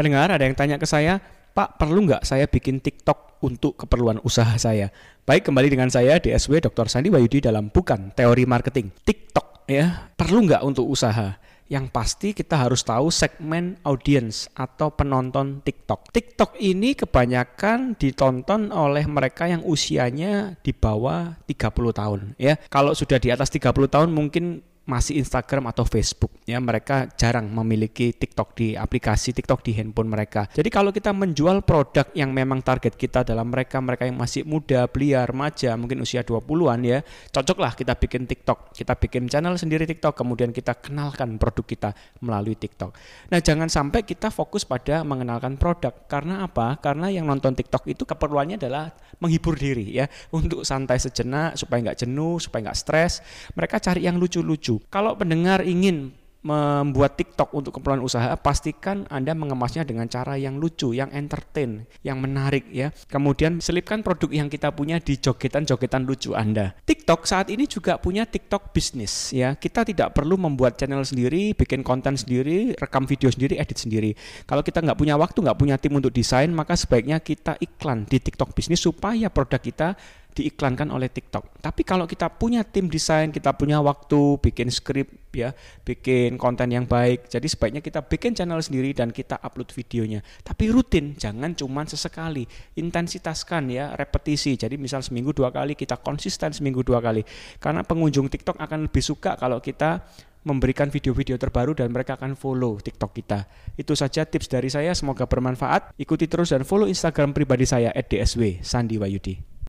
Pendengar ada yang tanya ke saya, Pak perlu nggak saya bikin TikTok untuk keperluan usaha saya? Baik kembali dengan saya DSW Dr. Sandi Wayudi dalam Bukan Teori Marketing. TikTok ya, perlu nggak untuk usaha? Yang pasti kita harus tahu segmen audiens atau penonton TikTok. TikTok ini kebanyakan ditonton oleh mereka yang usianya di bawah 30 tahun ya. Kalau sudah di atas 30 tahun mungkin masih Instagram atau Facebook ya mereka jarang memiliki TikTok di aplikasi TikTok di handphone mereka. Jadi kalau kita menjual produk yang memang target kita dalam mereka mereka yang masih muda, belia, remaja, mungkin usia 20-an ya, cocoklah kita bikin TikTok. Kita bikin channel sendiri TikTok kemudian kita kenalkan produk kita melalui TikTok. Nah, jangan sampai kita fokus pada mengenalkan produk. Karena apa? Karena yang nonton TikTok itu keperluannya adalah menghibur diri ya, untuk santai sejenak supaya nggak jenuh, supaya nggak stres. Mereka cari yang lucu-lucu. Kalau pendengar ingin membuat TikTok untuk keperluan usaha, pastikan Anda mengemasnya dengan cara yang lucu, yang entertain, yang menarik ya. Kemudian selipkan produk yang kita punya di jogetan-jogetan lucu Anda. TikTok saat ini juga punya TikTok bisnis ya. Kita tidak perlu membuat channel sendiri, bikin konten sendiri, rekam video sendiri, edit sendiri. Kalau kita nggak punya waktu, nggak punya tim untuk desain, maka sebaiknya kita iklan di TikTok bisnis supaya produk kita diiklankan oleh TikTok. Tapi kalau kita punya tim desain, kita punya waktu bikin skrip ya, bikin konten yang baik. Jadi sebaiknya kita bikin channel sendiri dan kita upload videonya. Tapi rutin, jangan cuma sesekali. Intensitaskan ya, repetisi. Jadi misal seminggu dua kali kita konsisten seminggu dua kali. Karena pengunjung TikTok akan lebih suka kalau kita memberikan video-video terbaru dan mereka akan follow TikTok kita. Itu saja tips dari saya, semoga bermanfaat. Ikuti terus dan follow Instagram pribadi saya @dsw Sandi.